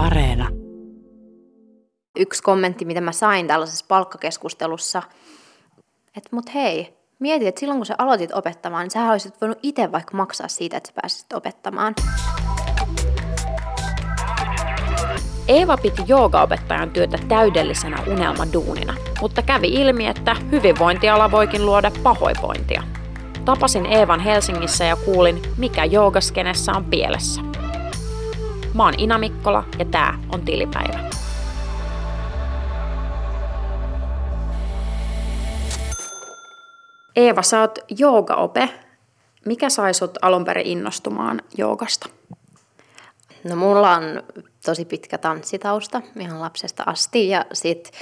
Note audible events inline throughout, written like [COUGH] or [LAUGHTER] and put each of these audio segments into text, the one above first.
Areena. Yksi kommentti, mitä mä sain tällaisessa palkkakeskustelussa, että mut hei, mieti, että silloin kun sä aloitit opettamaan, niin sä olisit voinut itse vaikka maksaa siitä, että sä pääsisit opettamaan. Eeva piti joogaopettajan työtä täydellisenä unelmaduunina, mutta kävi ilmi, että hyvinvointiala voikin luoda pahoinvointia. Tapasin Eevan Helsingissä ja kuulin, mikä joogaskenessä on pielessä. Mä oon Ina Mikkola ja tää on Tilipäivä. Eeva, sä oot joogaope. Mikä sai sut alun perin innostumaan joogasta? No mulla on tosi pitkä tanssitausta ihan lapsesta asti ja sitten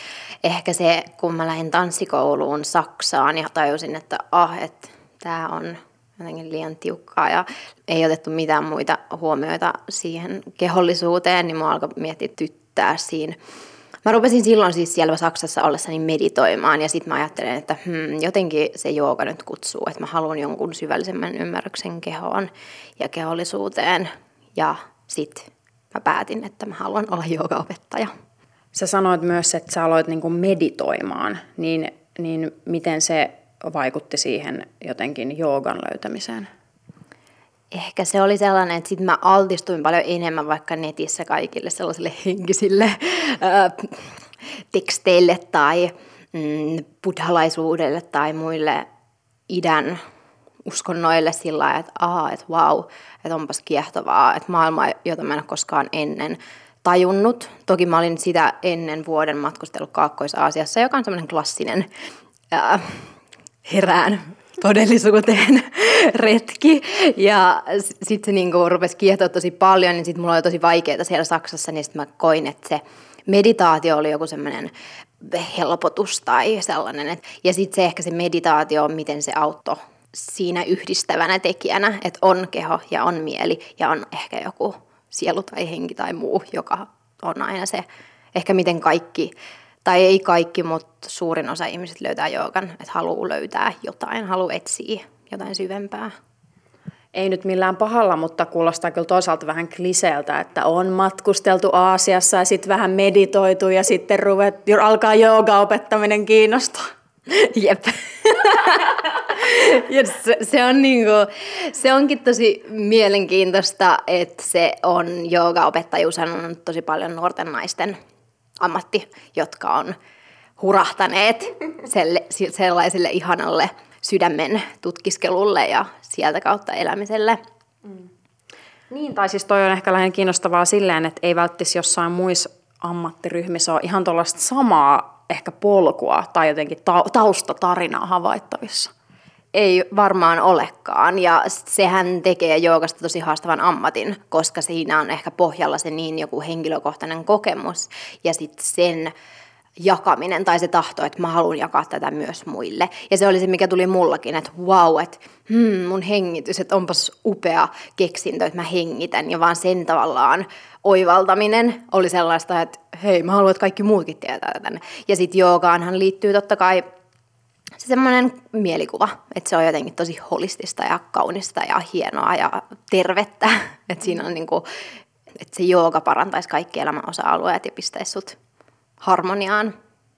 ehkä se, kun mä lähdin tanssikouluun Saksaan ja tajusin, että ah, että tämä on jotenkin liian tiukkaa ja ei otettu mitään muita huomioita siihen kehollisuuteen, niin mä alkoi miettiä tyttää siinä. Mä rupesin silloin siis siellä Saksassa ollessani meditoimaan ja sitten mä ajattelin, että hmm, jotenkin se jooga nyt kutsuu, että mä haluan jonkun syvällisemmän ymmärryksen kehoon ja kehollisuuteen ja sitten mä päätin, että mä haluan olla joogaopettaja. Sä sanoit myös, että sä aloit niin meditoimaan, niin, niin miten se vaikutti siihen jotenkin joogan löytämiseen? Ehkä se oli sellainen, että sitten mä altistuin paljon enemmän vaikka netissä kaikille sellaisille henkisille ää, teksteille tai mm, buddhalaisuudelle tai muille idän uskonnoille sillä lailla, että aha, että vau, että onpas kiehtovaa, että maailma, jota mä en ole koskaan ennen tajunnut. Toki mä olin sitä ennen vuoden matkustellut Kaakkois-Aasiassa, joka on semmoinen klassinen ää, herään todellisuuteen [LAUGHS] retki. Ja sitten se niinku rupesi kiehtoa tosi paljon, niin sitten mulla oli tosi vaikeaa siellä Saksassa, niin sitten mä koin, että se meditaatio oli joku semmoinen helpotus tai sellainen. ja sitten se ehkä se meditaatio, miten se auttoi siinä yhdistävänä tekijänä, että on keho ja on mieli ja on ehkä joku sielu tai henki tai muu, joka on aina se, ehkä miten kaikki, tai ei kaikki, mutta suurin osa ihmiset löytää joogan, että haluaa löytää jotain, haluaa etsiä jotain syvempää. Ei nyt millään pahalla, mutta kuulostaa kyllä toisaalta vähän kliseeltä, että on matkusteltu Aasiassa ja sitten vähän meditoitu ja sitten ruvet, alkaa jooga opettaminen kiinnostaa. [LAUGHS] Jep. ja se, se, on niinku, se onkin tosi mielenkiintoista, että se on joogaopettajuus on tosi paljon nuorten naisten ammatti, jotka on hurahtaneet selle, sellaiselle ihanalle sydämen tutkiskelulle ja sieltä kautta elämiselle. Mm. Niin, tai siis toi on ehkä lähinnä kiinnostavaa silleen, että ei välttis jossain muissa ammattiryhmissä ole ihan tuollaista samaa ehkä polkua tai jotenkin taustatarinaa havaittavissa. Ei varmaan olekaan, ja sehän tekee joogasta tosi haastavan ammatin, koska siinä on ehkä pohjalla se niin joku henkilökohtainen kokemus, ja sitten sen jakaminen tai se tahto, että mä haluan jakaa tätä myös muille. Ja se oli se, mikä tuli mullakin, että wow, että hmm, mun hengitys, että onpas upea keksintö, että mä hengitän. Ja vaan sen tavallaan oivaltaminen oli sellaista, että hei, mä haluan, että kaikki muutkin tietää tätä. Ja sitten joogaanhan liittyy totta kai se semmoinen mielikuva, että se on jotenkin tosi holistista ja kaunista ja hienoa ja tervettä. [LAUGHS] Että siinä on niinku, että se jooga parantaisi kaikki elämän osa-alueet ja pistäisi sut harmoniaan,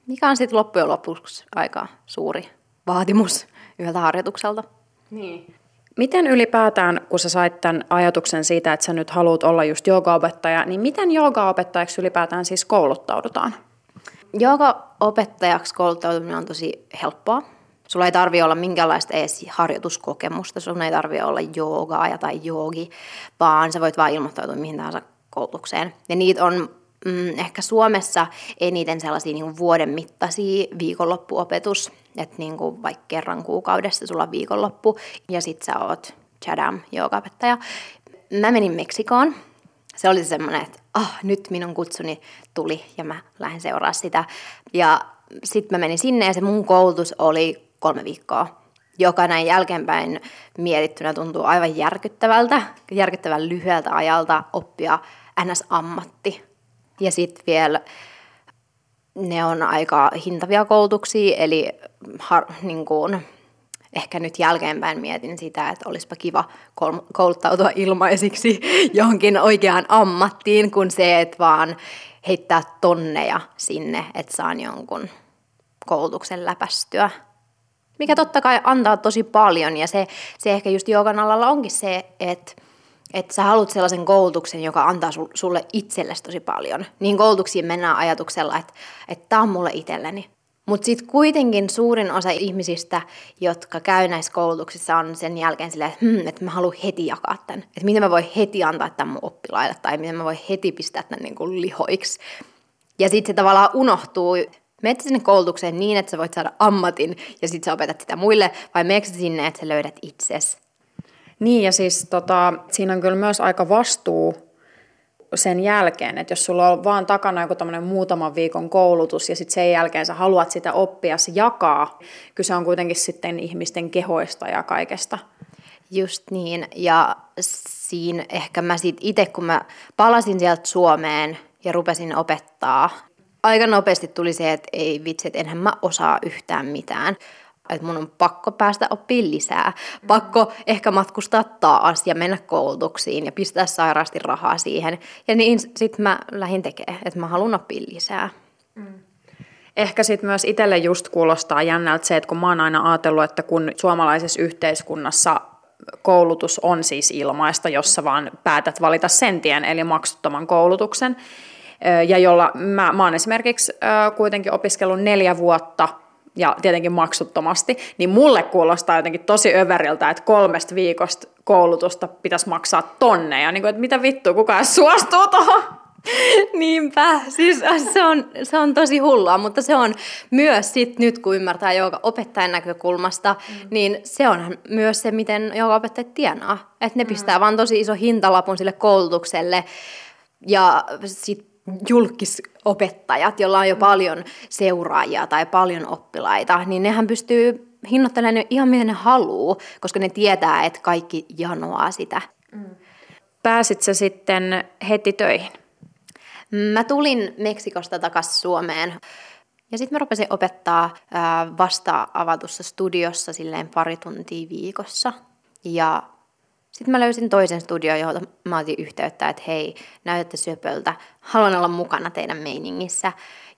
mikä on sitten loppujen lopuksi aika suuri vaatimus yhdeltä harjoitukselta. Niin. Miten ylipäätään, kun sä sait tämän ajatuksen siitä, että sä nyt haluat olla just joogaopettaja, niin miten joogaopettajaksi ylipäätään siis kouluttaudutaan? Joogaopettajaksi kouluttautuminen on tosi helppoa. Sulla ei tarvi olla minkäänlaista edes harjoituskokemusta, sun ei tarvi olla joogaa tai joogi, vaan sä voit vaan ilmoittautua mihin tahansa koulutukseen. Ja niitä on mm, ehkä Suomessa eniten sellaisia niin vuoden mittaisia viikonloppuopetus, että niin kuin vaikka kerran kuukaudessa sulla on viikonloppu ja sit sä oot Chadam joogaopettaja. Mä menin Meksikoon. Se oli semmoinen, että ah, nyt minun kutsuni tuli ja mä lähden seuraa sitä. Ja sitten mä menin sinne ja se mun koulutus oli kolme viikkoa joka näin jälkeenpäin mietittynä tuntuu aivan järkyttävältä, järkyttävän lyhyeltä ajalta oppia NS-ammatti ja sitten vielä ne on aika hintavia koulutuksia, eli har, niin kuin, ehkä nyt jälkeenpäin mietin sitä, että olisipa kiva kouluttautua ilmaisiksi [LAUGHS] johonkin oikeaan ammattiin, kuin se, että vaan heittää tonneja sinne, että saan jonkun koulutuksen läpästyä. Mikä totta kai antaa tosi paljon ja se, se ehkä just joogan alalla onkin se, että että sä haluat sellaisen koulutuksen, joka antaa sulle itsellesi tosi paljon. Niin koulutuksiin mennään ajatuksella, että tämä on mulle itselleni. Mutta sitten kuitenkin suurin osa ihmisistä, jotka käy näissä koulutuksissa, on sen jälkeen silleen, että, hmm, että mä haluan heti jakaa tämän. Että miten mä voin heti antaa tämän mun oppilaille, tai miten mä voin heti pistää tämän niin kuin lihoiksi. Ja sitten se tavallaan unohtuu. Menet sinne koulutukseen niin, että sä voit saada ammatin, ja sitten sä opetat sitä muille, vai meneekö sinne, että sä löydät itsesi? Niin, ja siis tota, siinä on kyllä myös aika vastuu sen jälkeen, että jos sulla on vaan takana joku tämmöinen muutaman viikon koulutus ja sitten sen jälkeen sä haluat sitä oppia, jakaa, kyse on kuitenkin sitten ihmisten kehoista ja kaikesta. Just niin, ja siinä ehkä mä sitten itse, kun mä palasin sieltä Suomeen ja rupesin opettaa, aika nopeasti tuli se, että ei vitsi, että enhän mä osaa yhtään mitään että mun on pakko päästä oppimaan lisää. Pakko ehkä matkustaa taas ja mennä koulutuksiin ja pistää sairaasti rahaa siihen. Ja niin sitten mä lähdin tekemään, että mä haluan oppia lisää. Mm. Ehkä sitten myös itselle just kuulostaa jännältä se, että kun mä oon aina ajatellut, että kun suomalaisessa yhteiskunnassa koulutus on siis ilmaista, jossa vaan päätät valita sen tien, eli maksuttoman koulutuksen, ja jolla mä, mä oon esimerkiksi kuitenkin opiskellut neljä vuotta ja tietenkin maksuttomasti, niin mulle kuulostaa jotenkin tosi överiltä, että kolmesta viikosta koulutusta pitäisi maksaa tonneja. Niin kuin, että mitä vittua, kukaan suostuu tuohon? [LAUGHS] Niinpä, siis se on, se on tosi hullua, mutta se on myös sit nyt, kun ymmärtää joka opettajan näkökulmasta, mm. niin se on myös se, miten joka opettajat tienaa. Että ne mm. pistää vaan tosi iso hintalapun sille koulutukselle ja sitten julkisopettajat, joilla on jo paljon seuraajia tai paljon oppilaita, niin nehän pystyy hinnoittelemaan ihan miten ne haluaa, koska ne tietää, että kaikki janoaa sitä. Mm. Pääsit sä sitten heti töihin? Mä tulin Meksikosta takaisin Suomeen. Ja sitten mä rupesin opettaa vasta avatussa studiossa silleen pari tuntia viikossa. Ja sitten mä löysin toisen studion, johon mä otin yhteyttä, että hei, näytätte syöpöltä, haluan olla mukana teidän meiningissä.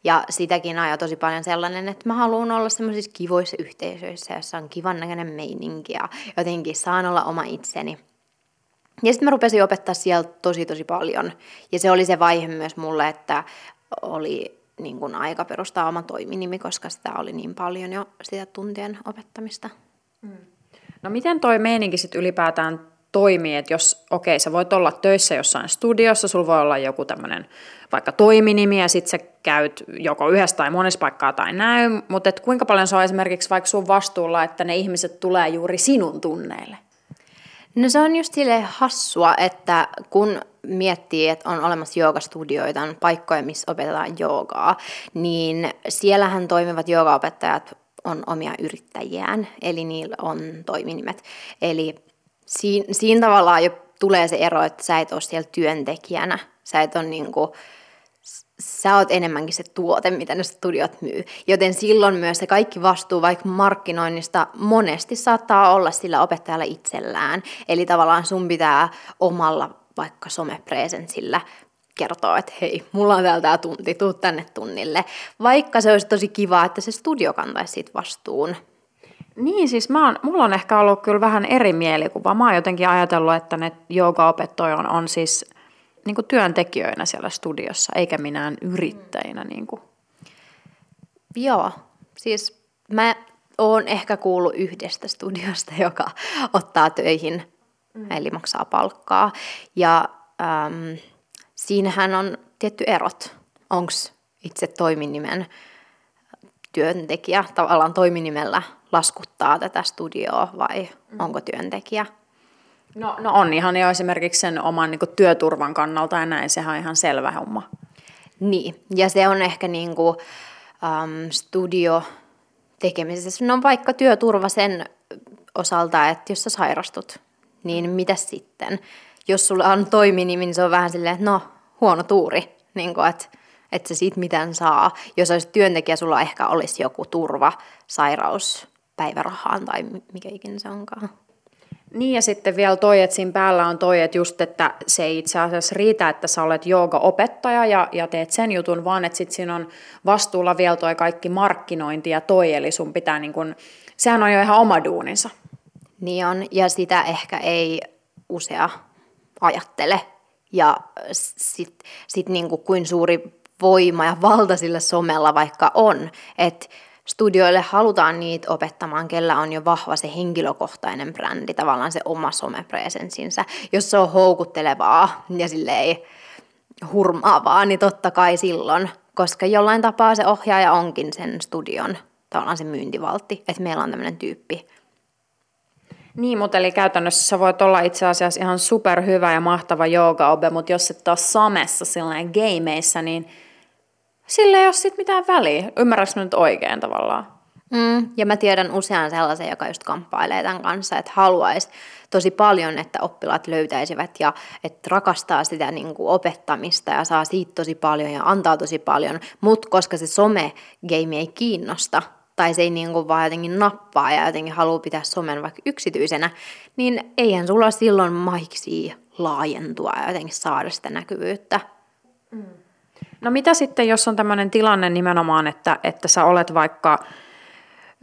Ja sitäkin ajaa tosi paljon sellainen, että mä haluan olla semmoisissa kivoissa yhteisöissä, jossa on kivan näköinen meininki ja jotenkin saan olla oma itseni. Ja sitten mä rupesin opettaa sieltä tosi tosi paljon. Ja se oli se vaihe myös mulle, että oli niin kuin aika perustaa oma toiminimi, koska sitä oli niin paljon jo sitä tuntien opettamista. Mm. No miten toi meininki sitten ylipäätään toimii, että jos, okei, sä voit olla töissä jossain studiossa, sulla voi olla joku tämmöinen vaikka toiminimi ja sitten sä käyt joko yhdessä tai monessa paikkaa tai näin, mutta et kuinka paljon se on esimerkiksi vaikka sun vastuulla, että ne ihmiset tulee juuri sinun tunneille? No se on just sille hassua, että kun miettii, että on olemassa joogastudioita, on paikkoja, missä opetetaan joogaa, niin siellähän toimivat joogaopettajat on omia yrittäjiään, eli niillä on toiminimet. Eli siinä, siinä tavallaan jo tulee se ero, että sä et ole siellä työntekijänä. Sä et ole niin kuin, sä oot enemmänkin se tuote, mitä ne studiot myy. Joten silloin myös se kaikki vastuu vaikka markkinoinnista monesti saattaa olla sillä opettajalla itsellään. Eli tavallaan sun pitää omalla vaikka somepresenssillä kertoa, että hei, mulla on täällä tämä tunti, tuu tänne tunnille. Vaikka se olisi tosi kiva, että se studio kantaisi siitä vastuun niin, siis mä oon, mulla on ehkä ollut kyllä vähän eri mielikuva. Mä oon jotenkin ajatellut, että ne joogaopettajat on, on siis niin kuin työntekijöinä siellä studiossa, eikä minään yrittäjinä. Niin kuin. Joo, siis mä oon ehkä kuullut yhdestä studiosta, joka ottaa töihin, mm. eli maksaa palkkaa. Ja äm, siinähän on tietty erot. Onko itse toiminimen työntekijä tavallaan toiminimellä laskuttaa tätä studioa vai mm. onko työntekijä? No, no on ihan jo esimerkiksi sen oman niin kuin, työturvan kannalta ja näin, sehän on ihan selvä homma. Niin, ja se on ehkä niin kuin, um, studio tekemisessä, no vaikka työturva sen osalta, että jos sä sairastut, niin mm. mitä sitten? Jos sulla on toiminimi, niin se on vähän silleen, että no, huono tuuri, niin kuin, että että sä siitä mitään saa. Jos olisit työntekijä, sulla ehkä olisi joku turva, sairaus, päivärahaan tai mikä ikinä se onkaan. Niin ja sitten vielä toi, että siinä päällä on toi, että just, että se ei itse asiassa riitä, että sä olet opettaja ja, ja teet sen jutun, vaan että sitten siinä on vastuulla vielä toi kaikki markkinointi ja toi, eli sun pitää niin kun, sehän on jo ihan oma duuninsa. Niin on, ja sitä ehkä ei usea ajattele. Ja sitten sit niin kuin kuin suuri voima ja valta sillä somella vaikka on, että studioille halutaan niitä opettamaan, kellä on jo vahva se henkilökohtainen brändi, tavallaan se oma somepresenssinsä. Jos se on houkuttelevaa ja silleen hurmaavaa, niin totta kai silloin, koska jollain tapaa se ohjaaja onkin sen studion tavallaan se myyntivaltti, että meillä on tämmöinen tyyppi. Niin, mutta eli käytännössä sä voit olla itse asiassa ihan superhyvä ja mahtava joogaobe, mutta jos et ole somessa silleen gameissa, niin sillä ei ole sit mitään väliä. Ymmärrätkö nyt oikein tavallaan? Mm, ja mä tiedän usean sellaisen, joka just kamppailee tämän kanssa, että haluaisi tosi paljon, että oppilaat löytäisivät ja että rakastaa sitä niin kuin opettamista ja saa siitä tosi paljon ja antaa tosi paljon, mutta koska se some-game ei kiinnosta, tai se ei niin kuin vaan jotenkin nappaa ja jotenkin haluaa pitää somen vaikka yksityisenä, niin eihän sulla silloin maiksi laajentua ja jotenkin saada sitä näkyvyyttä. Mm. No mitä sitten, jos on tämmöinen tilanne nimenomaan, että, että sä olet vaikka,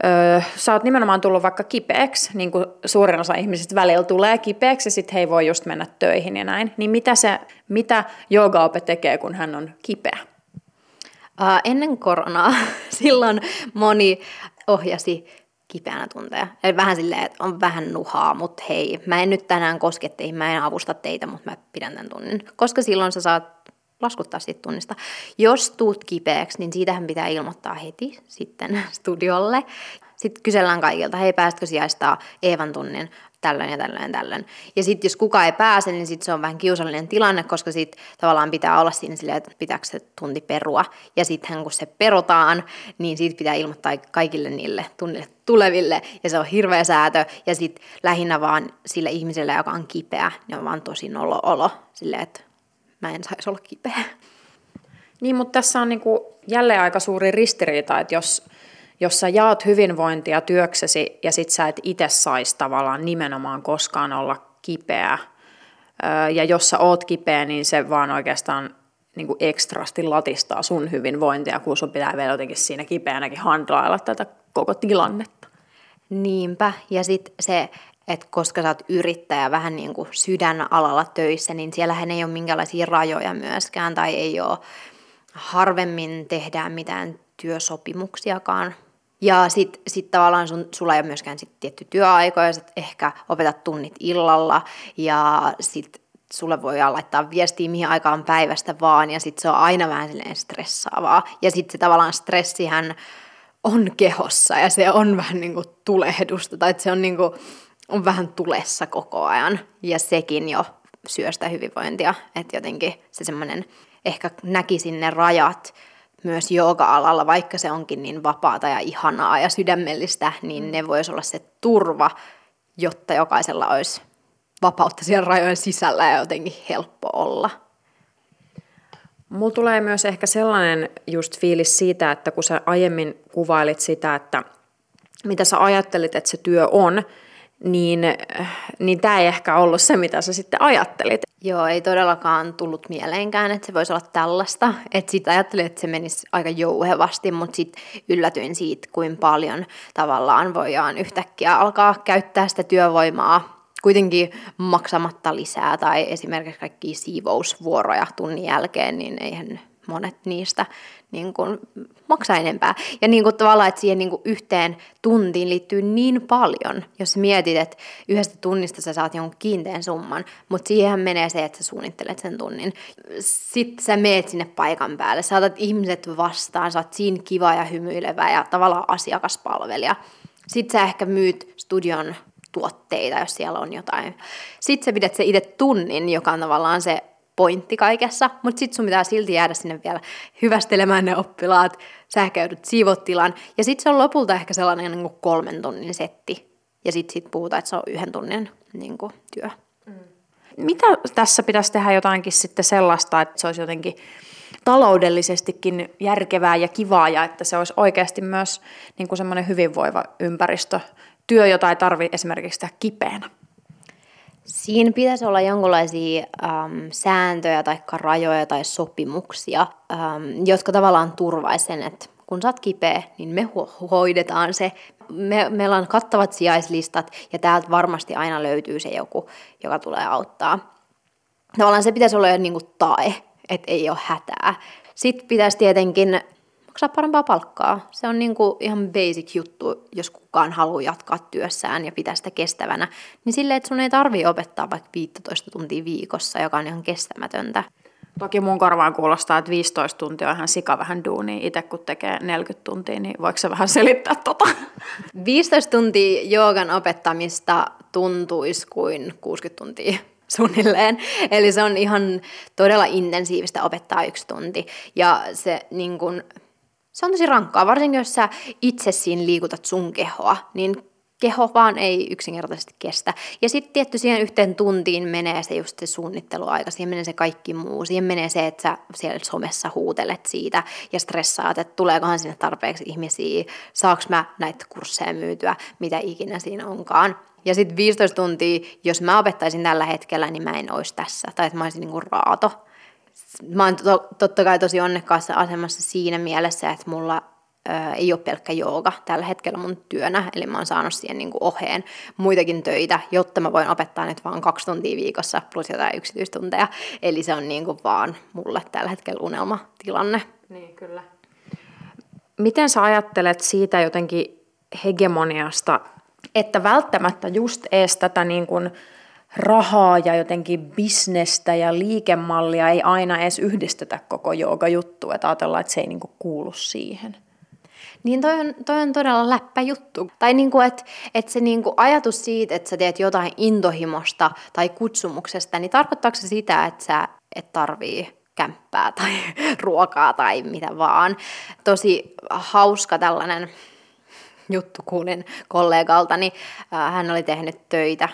öö, sä oot nimenomaan tullut vaikka kipeäksi, niin kuin suurin osa ihmisistä välillä tulee kipeäksi ja sitten he ei voi just mennä töihin ja näin, niin mitä, se, mitä joogaope tekee, kun hän on kipeä? Uh, ennen koronaa [LAUGHS] silloin moni ohjasi kipeänä tunteja. Eli vähän silleen, että on vähän nuhaa, mutta hei, mä en nyt tänään koske teihin, mä en avusta teitä, mutta mä pidän tämän tunnin. Koska silloin sä saat laskuttaa siitä tunnista. Jos tuut kipeäksi, niin siitähän pitää ilmoittaa heti sitten [LAUGHS] studiolle. Sitten kysellään kaikilta, hei päästkö sijaistaa Eevan tunnin tällöin ja tällöin ja tällöin. Ja sitten jos kukaan ei pääse, niin sitten se on vähän kiusallinen tilanne, koska sitten tavallaan pitää olla siinä silleen, että pitääkö se tunti perua. Ja sitten kun se perotaan, niin siitä pitää ilmoittaa kaikille niille tunnille tuleville. Ja se on hirveä säätö. Ja sitten lähinnä vaan sille ihmiselle, joka on kipeä, niin on vaan tosi nolo olo. Silleen, että mä en saisi olla kipeä. Niin, mutta tässä on niinku jälleen aika suuri ristiriita, että jos, jos sä jaat hyvinvointia työksesi ja sit sä et itse saisi tavallaan nimenomaan koskaan olla kipeä, ja jos sä oot kipeä, niin se vaan oikeastaan niin kuin ekstrasti latistaa sun hyvinvointia, kun sun pitää vielä jotenkin siinä kipeänäkin handlailla tätä koko tilannetta. Niinpä, ja sitten se että koska sä oot yrittäjä vähän niin kuin sydänalalla töissä, niin siellähän ei ole minkälaisia rajoja myöskään tai ei ole harvemmin tehdään mitään työsopimuksiakaan. Ja sitten sit tavallaan sun, sulla ei ole myöskään sit tietty työaikoja, sä ehkä opetat tunnit illalla ja sitten sulle voi laittaa viestiä mihin aikaan päivästä vaan ja sitten se on aina vähän silleen stressaavaa. Ja sitten se tavallaan stressihän on kehossa ja se on vähän niin kuin tulehdusta tai se on niin kuin, on vähän tulessa koko ajan ja sekin jo syö sitä hyvinvointia, että jotenkin se semmoinen ehkä näki sinne rajat myös jooga-alalla, vaikka se onkin niin vapaata ja ihanaa ja sydämellistä, niin ne voisi olla se turva, jotta jokaisella olisi vapautta siellä rajojen sisällä ja jotenkin helppo olla. Mulla tulee myös ehkä sellainen just fiilis siitä, että kun sä aiemmin kuvailit sitä, että mitä sä ajattelit, että se työ on, niin, niin tämä ei ehkä ollut se, mitä sä sitten ajattelit. Joo, ei todellakaan tullut mieleenkään, että se voisi olla tällaista. Että sitten ajattelin, että se menisi aika jouhevasti, mutta sitten yllätyin siitä, kuin paljon tavallaan voidaan yhtäkkiä alkaa käyttää sitä työvoimaa kuitenkin maksamatta lisää tai esimerkiksi kaikki siivousvuoroja tunnin jälkeen, niin eihän monet niistä niin kuin, maksaa enempää. Ja niin kuin, tavallaan, että siihen niin kuin, yhteen tuntiin liittyy niin paljon, jos mietit, että yhdestä tunnista sä saat jonkun kiinteän summan, mutta siihen menee se, että sä suunnittelet sen tunnin. Sitten sä meet sinne paikan päälle, saatat ihmiset vastaan, oot siinä kiva ja hymyilevä ja tavallaan asiakaspalvelija. Sitten sä ehkä myyt studion tuotteita, jos siellä on jotain. Sitten sä pidät se itse tunnin, joka on tavallaan se pointti kaikessa, mutta sitten sun pitää silti jäädä sinne vielä hyvästelemään ne oppilaat, sä käydät siivotilan, ja sitten se on lopulta ehkä sellainen niin kuin kolmen tunnin setti, ja sitten sit puhutaan, että se on yhden tunnin niin kuin, työ. Mm. Mitä tässä pitäisi tehdä jotainkin sitten sellaista, että se olisi jotenkin taloudellisestikin järkevää ja kivaa ja että se olisi oikeasti myös niin kuin semmoinen hyvinvoiva ympäristö, työ, jota ei tarvitse esimerkiksi tehdä kipeänä. Siinä pitäisi olla jonkinlaisia äm, sääntöjä tai rajoja tai sopimuksia, äm, jotka tavallaan turvaisivat sen, että kun sä oot kipeä, niin me hoidetaan se. Me, meillä on kattavat sijaislistat ja täältä varmasti aina löytyy se joku, joka tulee auttaa. Tavallaan se pitäisi olla jo niin kuin tae, että ei ole hätää. Sitten pitäisi tietenkin maksaa parempaa palkkaa. Se on niin kuin ihan basic juttu, jos kukaan haluaa jatkaa työssään ja pitää sitä kestävänä. Niin silleen, että sun ei tarvitse opettaa vaikka 15 tuntia viikossa, joka on ihan kestämätöntä. Toki mun korvaan kuulostaa, että 15 tuntia on ihan sika vähän duunia. Itse kun tekee 40 tuntia, niin voiko se vähän selittää tota? 15 tuntia joogan opettamista tuntuisi kuin 60 tuntia suunnilleen. Eli se on ihan todella intensiivistä opettaa yksi tunti. Ja se niin kun, se on tosi rankkaa, varsinkin jos sä itse siinä liikutat sun kehoa, niin keho vaan ei yksinkertaisesti kestä. Ja sitten tietty siihen yhteen tuntiin menee se just se suunnitteluaika, siihen menee se kaikki muu, siihen menee se, että sä siellä somessa huutelet siitä ja stressaat, että tuleekohan sinne tarpeeksi ihmisiä, saaks mä näitä kursseja myytyä, mitä ikinä siinä onkaan. Ja sitten 15 tuntia, jos mä opettaisin tällä hetkellä, niin mä en olisi tässä, tai että mä olisin niin kuin raato. Mä oon to, totta kai tosi onnekkaassa asemassa siinä mielessä, että mulla ei ole pelkkä jooga tällä hetkellä mun työnä, eli mä oon saanut siihen niin kuin oheen muitakin töitä, jotta mä voin opettaa nyt vaan kaksi tuntia viikossa plus jotain yksityistunteja. Eli se on niin kuin vaan mulle tällä hetkellä unelmatilanne. Niin, kyllä. Miten sä ajattelet siitä jotenkin hegemoniasta, että välttämättä just ees tätä niin kuin rahaa ja jotenkin bisnestä ja liikemallia ei aina edes yhdistetä koko jooga-juttu, että ajatellaan, että se ei niin kuin kuulu siihen. Niin toi on, toi on todella läppä juttu. Tai niinku, että et se niinku ajatus siitä, että sä teet jotain intohimosta tai kutsumuksesta, niin tarkoittaako se sitä, että sä et tarvii kämppää tai [LAUGHS] ruokaa tai mitä vaan. Tosi hauska tällainen juttu kuulin kollegaltani. Hän oli tehnyt töitä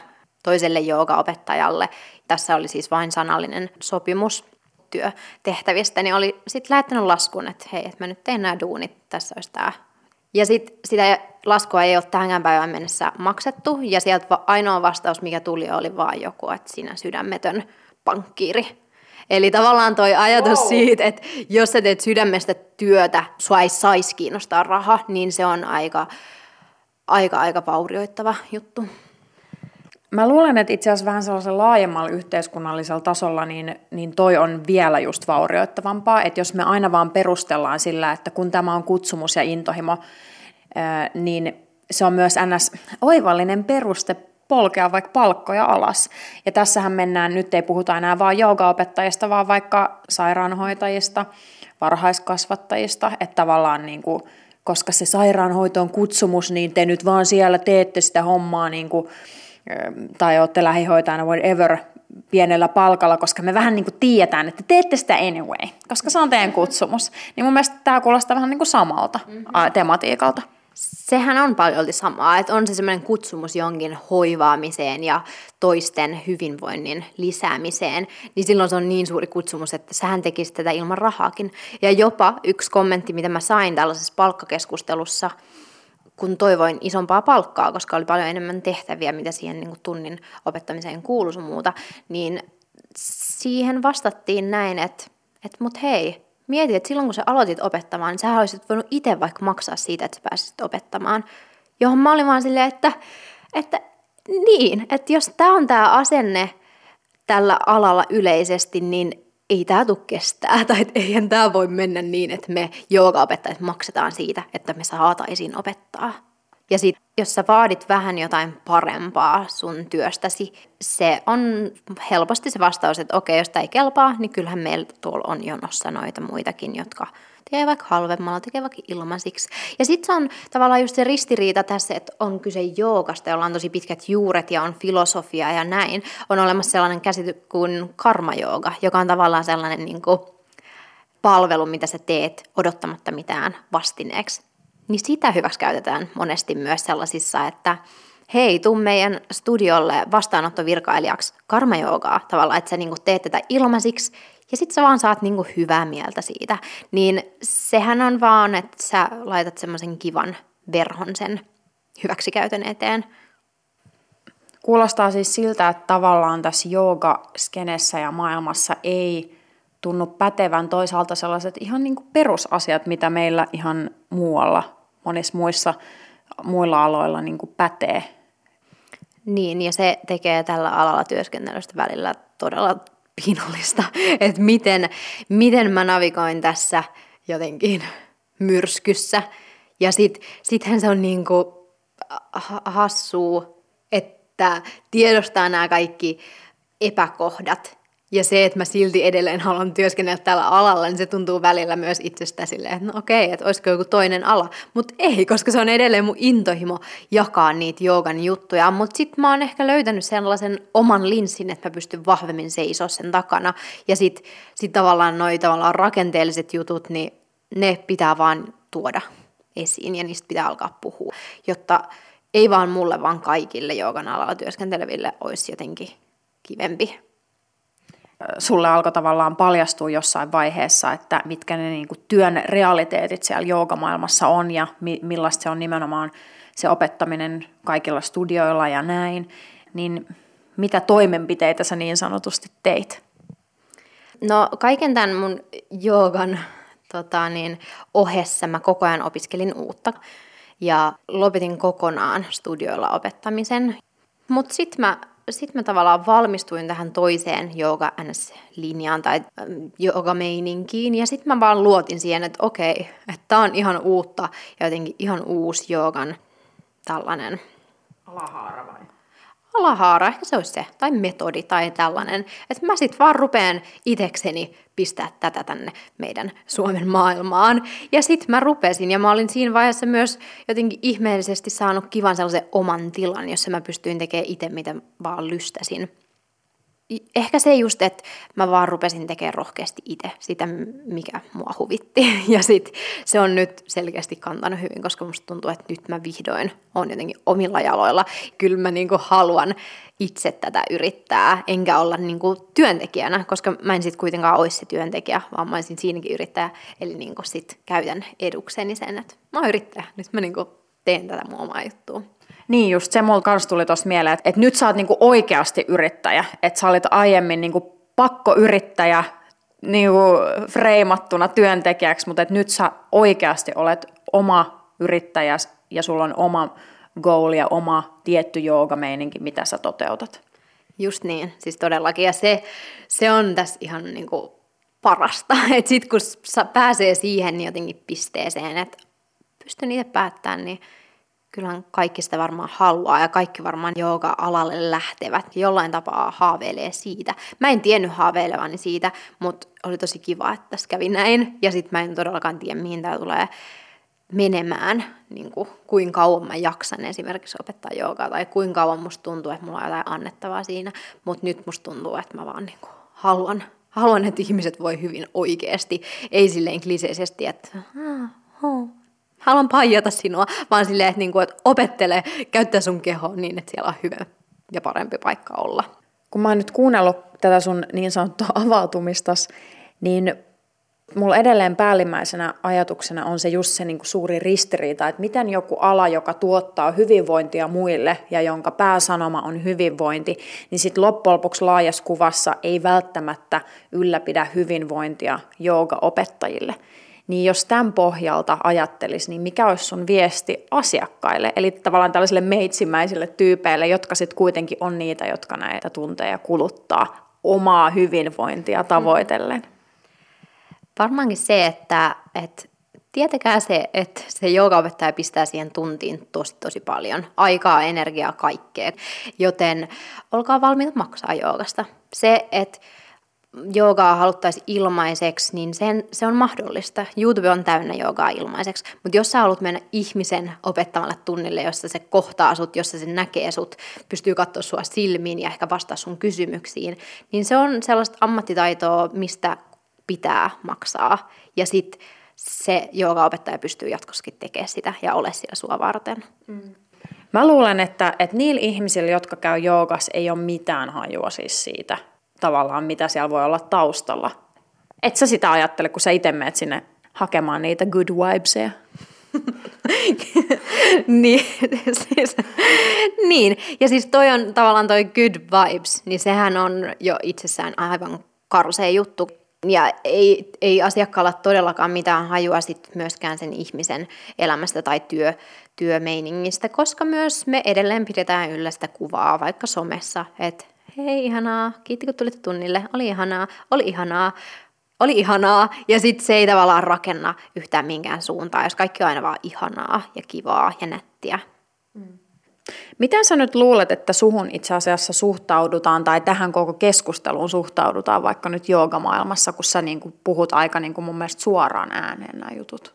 toiselle joogaopettajalle. Tässä oli siis vain sanallinen sopimus työtehtävistä, niin oli sitten lähettänyt laskun, että hei, että mä nyt teen nämä duunit, tässä olisi tämä. Ja sitten sitä laskua ei ole tähänkään päivään mennessä maksettu, ja sieltä ainoa vastaus, mikä tuli, oli vaan joku, että sinä sydämetön pankkiiri. Eli tavallaan toi ajatus wow. siitä, että jos sä teet sydämestä työtä, sua ei saisi kiinnostaa raha, niin se on aika, aika, aika vaurioittava juttu. Mä luulen, että itse asiassa vähän sellaisella laajemmalla yhteiskunnallisella tasolla, niin, niin toi on vielä just vaurioittavampaa, että jos me aina vaan perustellaan sillä, että kun tämä on kutsumus ja intohimo, niin se on myös ns. oivallinen peruste polkea vaikka palkkoja alas. Ja tässähän mennään, nyt ei puhuta enää vaan joogaopettajista, vaan vaikka sairaanhoitajista, varhaiskasvattajista, että tavallaan niin kuin, koska se sairaanhoito on kutsumus, niin te nyt vaan siellä teette sitä hommaa niin kuin, tai olette lähihoitajana, whatever, pienellä palkalla, koska me vähän niin kuin tiedetään, että teette sitä anyway, koska se on teidän kutsumus. Niin mun mielestä tämä kuulostaa vähän niin kuin samalta mm-hmm. tematiikalta sehän on paljon samaa, että on se semmoinen kutsumus jonkin hoivaamiseen ja toisten hyvinvoinnin lisäämiseen, niin silloin se on niin suuri kutsumus, että sähän tekisi tätä ilman rahaakin. Ja jopa yksi kommentti, mitä mä sain tällaisessa palkkakeskustelussa, kun toivoin isompaa palkkaa, koska oli paljon enemmän tehtäviä, mitä siihen niin tunnin opettamiseen kuului muuta, niin siihen vastattiin näin, että, että mut hei, Mieti, että silloin kun sä aloitit opettamaan, niin sä olisit voinut itse vaikka maksaa siitä, että sä pääsisit opettamaan. Johon mä olin vaan silleen, että, että niin, että jos tämä on tämä asenne tällä alalla yleisesti, niin ei tämä tule kestää, tai että eihän tämä voi mennä niin, että me joogaopettajat maksetaan siitä, että me saataisiin opettaa. Ja sitten jos sä vaadit vähän jotain parempaa sun työstäsi, se on helposti se vastaus, että okei, jos tämä ei kelpaa, niin kyllähän meillä tuolla on jonossa noita muitakin, jotka tekee vaikka halvemmalla, tekee vaikka ilmaisiksi. Ja sitten se on tavallaan just se ristiriita tässä, että on kyse joogasta, jolla on tosi pitkät juuret ja on filosofia ja näin. On olemassa sellainen käsity kuin karmajooga, joka on tavallaan sellainen niin kuin palvelu, mitä sä teet odottamatta mitään vastineeksi niin sitä hyväksi käytetään monesti myös sellaisissa, että hei, tuu meidän studiolle vastaanottovirkailijaksi karmajoogaa tavallaan, että sä niin teet tätä ilmaisiksi ja sit sä vaan saat niinku hyvää mieltä siitä. Niin sehän on vaan, että sä laitat semmoisen kivan verhon sen hyväksikäytön eteen. Kuulostaa siis siltä, että tavallaan tässä joogaskenessä ja maailmassa ei tunnu pätevän toisaalta sellaiset ihan niin kuin perusasiat, mitä meillä ihan muualla, monissa muissa muilla aloilla niin kuin pätee. Niin, ja se tekee tällä alalla työskentelystä välillä todella piinallista, [LAUGHS] että miten, miten mä navigoin tässä jotenkin myrskyssä. Ja sit, sittenhän se on niinku hassua, että tiedostaa nämä kaikki epäkohdat ja se, että mä silti edelleen haluan työskennellä tällä alalla, niin se tuntuu välillä myös itsestä silleen, että no okei, että olisiko joku toinen ala. Mutta ei, koska se on edelleen mun intohimo jakaa niitä joogan juttuja. Mutta sitten mä oon ehkä löytänyt sellaisen oman linssin, että mä pystyn vahvemmin seisoa sen takana. Ja sitten sit tavallaan noi tavallaan rakenteelliset jutut, niin ne pitää vaan tuoda esiin ja niistä pitää alkaa puhua, jotta ei vaan mulle, vaan kaikille joogan alalla työskenteleville olisi jotenkin kivempi sulle alkoi tavallaan paljastua jossain vaiheessa, että mitkä ne niin kuin työn realiteetit siellä joogamaailmassa on ja mi- millaista se on nimenomaan se opettaminen kaikilla studioilla ja näin, niin mitä toimenpiteitä sä niin sanotusti teit? No kaiken tämän mun joogan tota, niin, ohessa mä koko ajan opiskelin uutta ja lopetin kokonaan studioilla opettamisen. Mutta sitten mä sitten mä tavallaan valmistuin tähän toiseen jooga linjaan tai joogameininkiin ja sitten mä vaan luotin siihen, että okei, että tää on ihan uutta ja jotenkin ihan uusi joogan tällainen. Alahaara vai? Alahaara, ehkä se olisi se, tai metodi tai tällainen. Että mä sitten vaan rupeen itekseni pistää tätä tänne meidän Suomen maailmaan. Ja sitten mä rupesin, ja mä olin siinä vaiheessa myös jotenkin ihmeellisesti saanut kivan sellaisen oman tilan, jossa mä pystyin tekemään itse, mitä vaan lystäsin ehkä se just, että mä vaan rupesin tekemään rohkeasti itse sitä, mikä mua huvitti. [LAUGHS] Ja sit se on nyt selkeästi kantanut hyvin, koska musta tuntuu, että nyt mä vihdoin on jotenkin omilla jaloilla. Kyllä mä niinku haluan itse tätä yrittää, enkä olla niinku työntekijänä, koska mä en sit kuitenkaan olisi se työntekijä, vaan mä olisin siinäkin yrittäjä. Eli niinku sit käytän edukseni sen, että mä oon yrittäjä, nyt mä niinku teen tätä mun omaa juttua. Niin just, se mulla kanssa tuli tuosta mieleen, että, että nyt sä oot niinku oikeasti yrittäjä, että sä olit aiemmin niinku pakkoyrittäjä niinku freimattuna työntekijäksi, mutta että nyt sä oikeasti olet oma yrittäjä ja sulla on oma goal ja oma tietty joogameininki, mitä sä toteutat. Just niin, siis todellakin. Ja se, se on tässä ihan niinku parasta, [LAUGHS] että sitten kun pääsee siihen jotenkin pisteeseen, että pystyn itse päättämään, niin kyllähän kaikki sitä varmaan haluaa ja kaikki varmaan jooga-alalle lähtevät jollain tapaa haaveilee siitä. Mä en tiennyt haaveilevani siitä, mutta oli tosi kiva, että tässä kävi näin. Ja sitten mä en todellakaan tiedä, mihin tämä tulee menemään, niin kuin, kuinka kauan mä jaksan esimerkiksi opettaa joogaa tai kuinka kauan musta tuntuu, että mulla on jotain annettavaa siinä, mutta nyt musta tuntuu, että mä vaan niin kuin, haluan, haluan, että ihmiset voi hyvin oikeasti, ei silleen kliseisesti, että haluan paijata sinua, vaan silleen, että, niinku, että opettele, käyttää sun kehoa niin, että siellä on hyvä ja parempi paikka olla. Kun mä oon nyt kuunnellut tätä sun niin sanottua [LAUGHS] avautumistas, niin mulla edelleen päällimmäisenä ajatuksena on se just se niin kuin suuri ristiriita, että miten joku ala, joka tuottaa hyvinvointia muille ja jonka pääsanoma on hyvinvointi, niin sitten loppujen lopuksi laajassa kuvassa ei välttämättä ylläpidä hyvinvointia jooga-opettajille. Niin jos tämän pohjalta ajattelisi, niin mikä olisi sun viesti asiakkaille, eli tavallaan tällaisille meitsimäisille tyypeille, jotka sitten kuitenkin on niitä, jotka näitä tunteja kuluttaa omaa hyvinvointia tavoitellen? Varmaankin se, että, että tietäkää se, että se joogaopettaja pistää siihen tuntiin tosi tosi paljon aikaa, energiaa, kaikkea. Joten olkaa valmiita maksaa joogasta. Se, että joogaa haluttaisiin ilmaiseksi, niin sen, se on mahdollista. YouTube on täynnä joogaa ilmaiseksi. Mutta jos sä haluat mennä ihmisen opettamalle tunnille, jossa se kohtaa sut, jossa se näkee sut, pystyy katsoa sua silmiin ja ehkä vastaa sun kysymyksiin, niin se on sellaista ammattitaitoa, mistä pitää maksaa. Ja sitten se joogaopettaja pystyy jatkossakin tekemään sitä ja ole siellä sua varten. Mm. Mä luulen, että, että niillä ihmisillä, jotka käy joogas, ei ole mitään hajua siis siitä, tavallaan, mitä siellä voi olla taustalla. Et sä sitä ajattele, kun sä itse menet sinne hakemaan niitä good vibesia? [LAUGHS] niin, siis, niin, ja siis toi on tavallaan toi good vibes, niin sehän on jo itsessään aivan karsee juttu. Ja ei, ei asiakkaalla todellakaan mitään hajua sit myöskään sen ihmisen elämästä tai työ, työmeiningistä, koska myös me edelleen pidetään yllä sitä kuvaa vaikka somessa, että hei ihanaa, kiitti kun tulit tunnille, oli ihanaa, oli ihanaa, oli ihanaa, ja sitten se ei tavallaan rakenna yhtään minkään suuntaan, jos kaikki on aina vaan ihanaa ja kivaa ja nättiä. Mm. Miten sä nyt luulet, että suhun itse asiassa suhtaudutaan tai tähän koko keskusteluun suhtaudutaan vaikka nyt joogamaailmassa, kun sä niin kuin puhut aika niin kuin mun mielestä suoraan ääneen nämä jutut?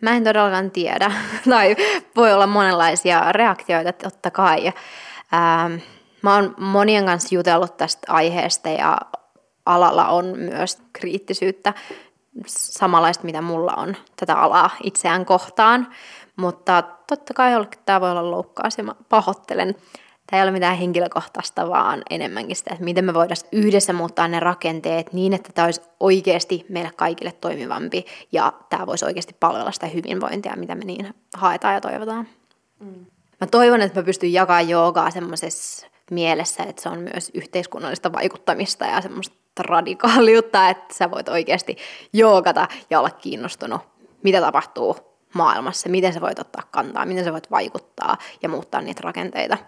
Mä en todellakaan tiedä. [LAUGHS] tai voi olla monenlaisia reaktioita, totta kai. Ähm, mä oon monien kanssa jutellut tästä aiheesta ja alalla on myös kriittisyyttä samanlaista, mitä mulla on tätä alaa itseään kohtaan. Mutta totta kai jollekin tämä voi olla loukkaus ja mä pahoittelen. Tämä ei ole mitään henkilökohtaista, vaan enemmänkin sitä, että miten me voidaan yhdessä muuttaa ne rakenteet niin, että tämä olisi oikeasti meille kaikille toimivampi ja tämä voisi oikeasti palvella sitä hyvinvointia, mitä me niin haetaan ja toivotaan. Mm. Mä toivon, että mä pystyn jakamaan joogaa semmoisessa mielessä, että se on myös yhteiskunnallista vaikuttamista ja semmoista radikaaliutta, että sä voit oikeasti joogata ja olla kiinnostunut, mitä tapahtuu maailmassa, miten sä voit ottaa kantaa, miten sä voit vaikuttaa ja muuttaa niitä rakenteita.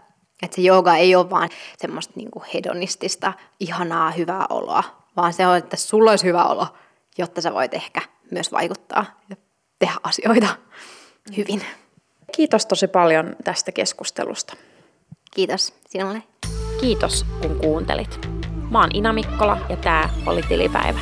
Että se jooga ei ole vaan semmoista niinku hedonistista, ihanaa, hyvää oloa, vaan se on, että sulla olisi hyvä olo, jotta sä voit ehkä myös vaikuttaa ja tehdä asioita hyvin. Kiitos tosi paljon tästä keskustelusta. Kiitos sinulle. Kiitos kun kuuntelit. Mä oon Ina Mikkola ja tää oli Tilipäivä.